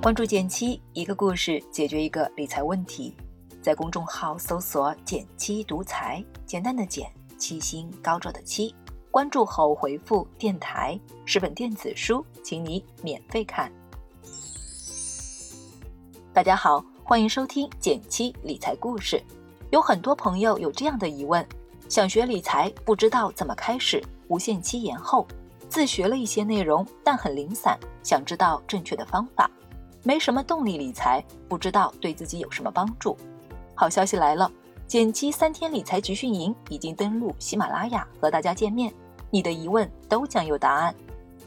关注减七，一个故事解决一个理财问题。在公众号搜索“减七独裁，简单的减，七星高照的七。关注后回复“电台”十本电子书，请你免费看。大家好，欢迎收听减七理财故事。有很多朋友有这样的疑问：想学理财，不知道怎么开始，无限期延后；自学了一些内容，但很零散，想知道正确的方法。没什么动力理财，不知道对自己有什么帮助。好消息来了，减七三天理财集训营已经登录喜马拉雅和大家见面，你的疑问都将有答案。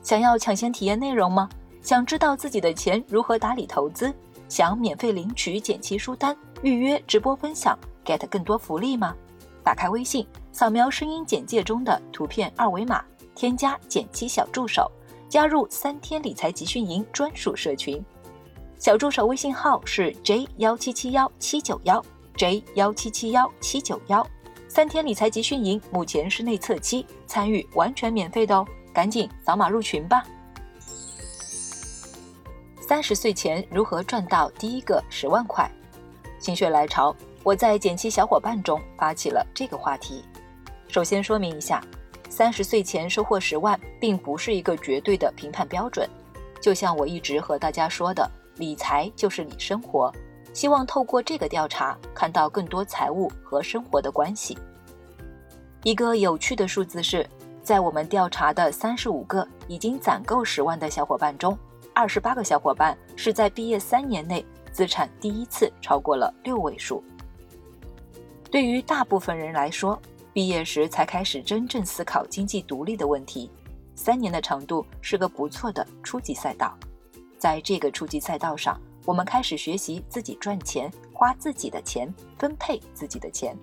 想要抢先体验内容吗？想知道自己的钱如何打理投资？想免费领取减七书单、预约直播分享、get 更多福利吗？打开微信，扫描声音简介中的图片二维码，添加减七小助手，加入三天理财集训营专属社群。小助手微信号是 j 幺七七幺七九幺 j 幺七七幺七九幺，三天理财集训营目前是内测期，参与完全免费的哦，赶紧扫码入群吧。三十岁前如何赚到第一个十万块？心血来潮，我在减七小伙伴中发起了这个话题。首先说明一下，三十岁前收获十万，并不是一个绝对的评判标准，就像我一直和大家说的。理财就是理生活，希望透过这个调查看到更多财务和生活的关系。一个有趣的数字是，在我们调查的三十五个已经攒够十万的小伙伴中，二十八个小伙伴是在毕业三年内资产第一次超过了六位数。对于大部分人来说，毕业时才开始真正思考经济独立的问题，三年的长度是个不错的初级赛道。在这个初级赛道上，我们开始学习自己赚钱、花自己的钱、分配自己的钱。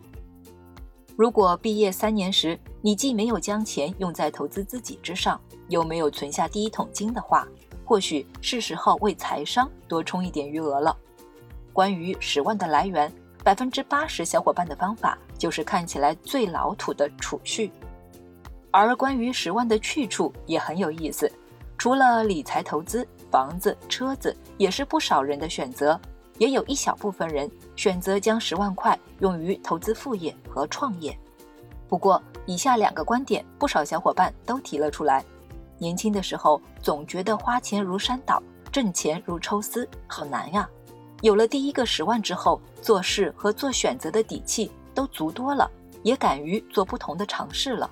如果毕业三年时你既没有将钱用在投资自己之上，又没有存下第一桶金的话，或许是时候为财商多充一点余额了。关于十万的来源，百分之八十小伙伴的方法就是看起来最老土的储蓄，而关于十万的去处也很有意思，除了理财投资。房子、车子也是不少人的选择，也有一小部分人选择将十万块用于投资副业和创业。不过，以下两个观点，不少小伙伴都提了出来：年轻的时候总觉得花钱如山倒，挣钱如抽丝，好难呀；有了第一个十万之后，做事和做选择的底气都足多了，也敢于做不同的尝试了。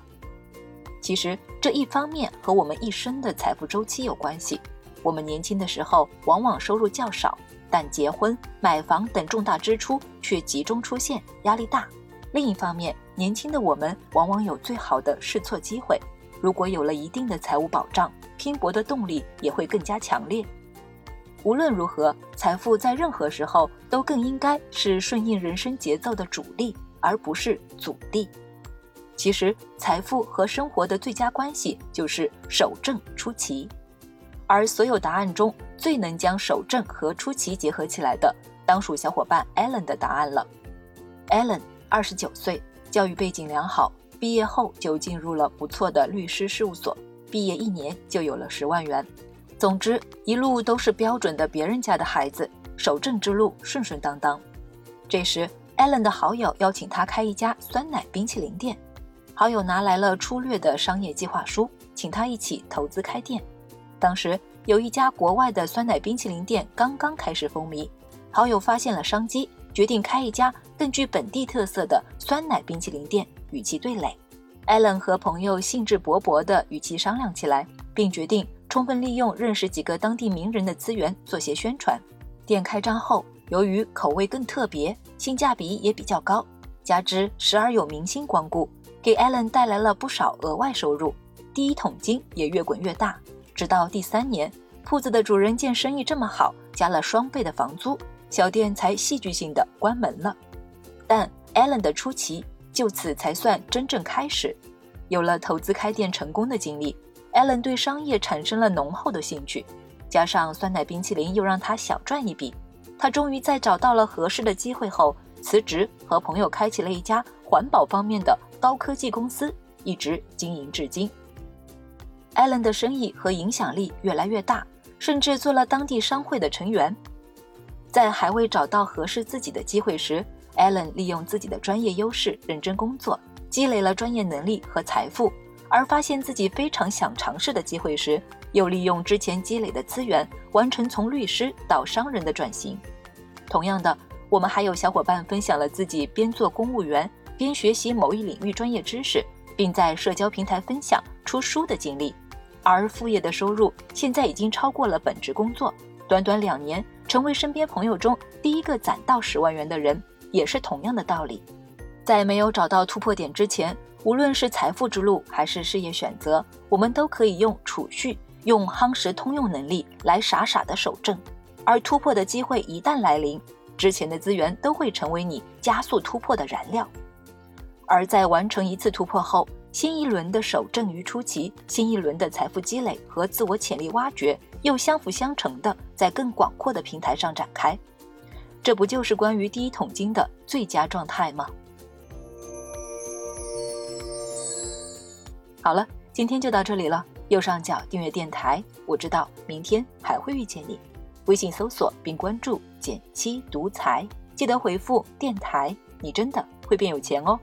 其实，这一方面和我们一生的财富周期有关系。我们年轻的时候往往收入较少，但结婚、买房等重大支出却集中出现，压力大。另一方面，年轻的我们往往有最好的试错机会，如果有了一定的财务保障，拼搏的动力也会更加强烈。无论如何，财富在任何时候都更应该是顺应人生节奏的主力，而不是阻力。其实，财富和生活的最佳关系就是守正出奇。而所有答案中最能将守正和出奇结合起来的，当属小伙伴 Allen 的答案了。Allen 二十九岁，教育背景良好，毕业后就进入了不错的律师事务所，毕业一年就有了十万元。总之，一路都是标准的别人家的孩子，守正之路顺顺当当。这时，Allen 的好友邀请他开一家酸奶冰淇淋店，好友拿来了粗略的商业计划书，请他一起投资开店。当时有一家国外的酸奶冰淇淋店刚刚开始风靡，好友发现了商机，决定开一家更具本地特色的酸奶冰淇淋店与其对垒。艾伦和朋友兴致勃勃地与其商量起来，并决定充分利用认识几个当地名人的资源做些宣传。店开张后，由于口味更特别，性价比也比较高，加之时而有明星光顾，给艾伦带来了不少额外收入，第一桶金也越滚越大。直到第三年，铺子的主人见生意这么好，加了双倍的房租，小店才戏剧性的关门了。但 Allen 的出奇就此才算真正开始。有了投资开店成功的经历，Allen 对商业产生了浓厚的兴趣，加上酸奶冰淇淋又让他小赚一笔，他终于在找到了合适的机会后辞职，和朋友开启了一家环保方面的高科技公司，一直经营至今。艾伦的生意和影响力越来越大，甚至做了当地商会的成员。在还未找到合适自己的机会时，Allen 利用自己的专业优势认真工作，积累了专业能力和财富；而发现自己非常想尝试的机会时，又利用之前积累的资源，完成从律师到商人的转型。同样的，我们还有小伙伴分享了自己边做公务员边学习某一领域专业知识，并在社交平台分享出书的经历，而副业的收入现在已经超过了本职工作，短短两年。成为身边朋友中第一个攒到十万元的人，也是同样的道理。在没有找到突破点之前，无论是财富之路还是事业选择，我们都可以用储蓄、用夯实通用能力来傻傻的守正。而突破的机会一旦来临，之前的资源都会成为你加速突破的燃料。而在完成一次突破后，新一轮的守正于初期，新一轮的财富积累和自我潜力挖掘。又相辅相成的，在更广阔的平台上展开，这不就是关于第一桶金的最佳状态吗？好了，今天就到这里了。右上角订阅电台，我知道明天还会遇见你。微信搜索并关注“减七独裁，记得回复“电台”，你真的会变有钱哦。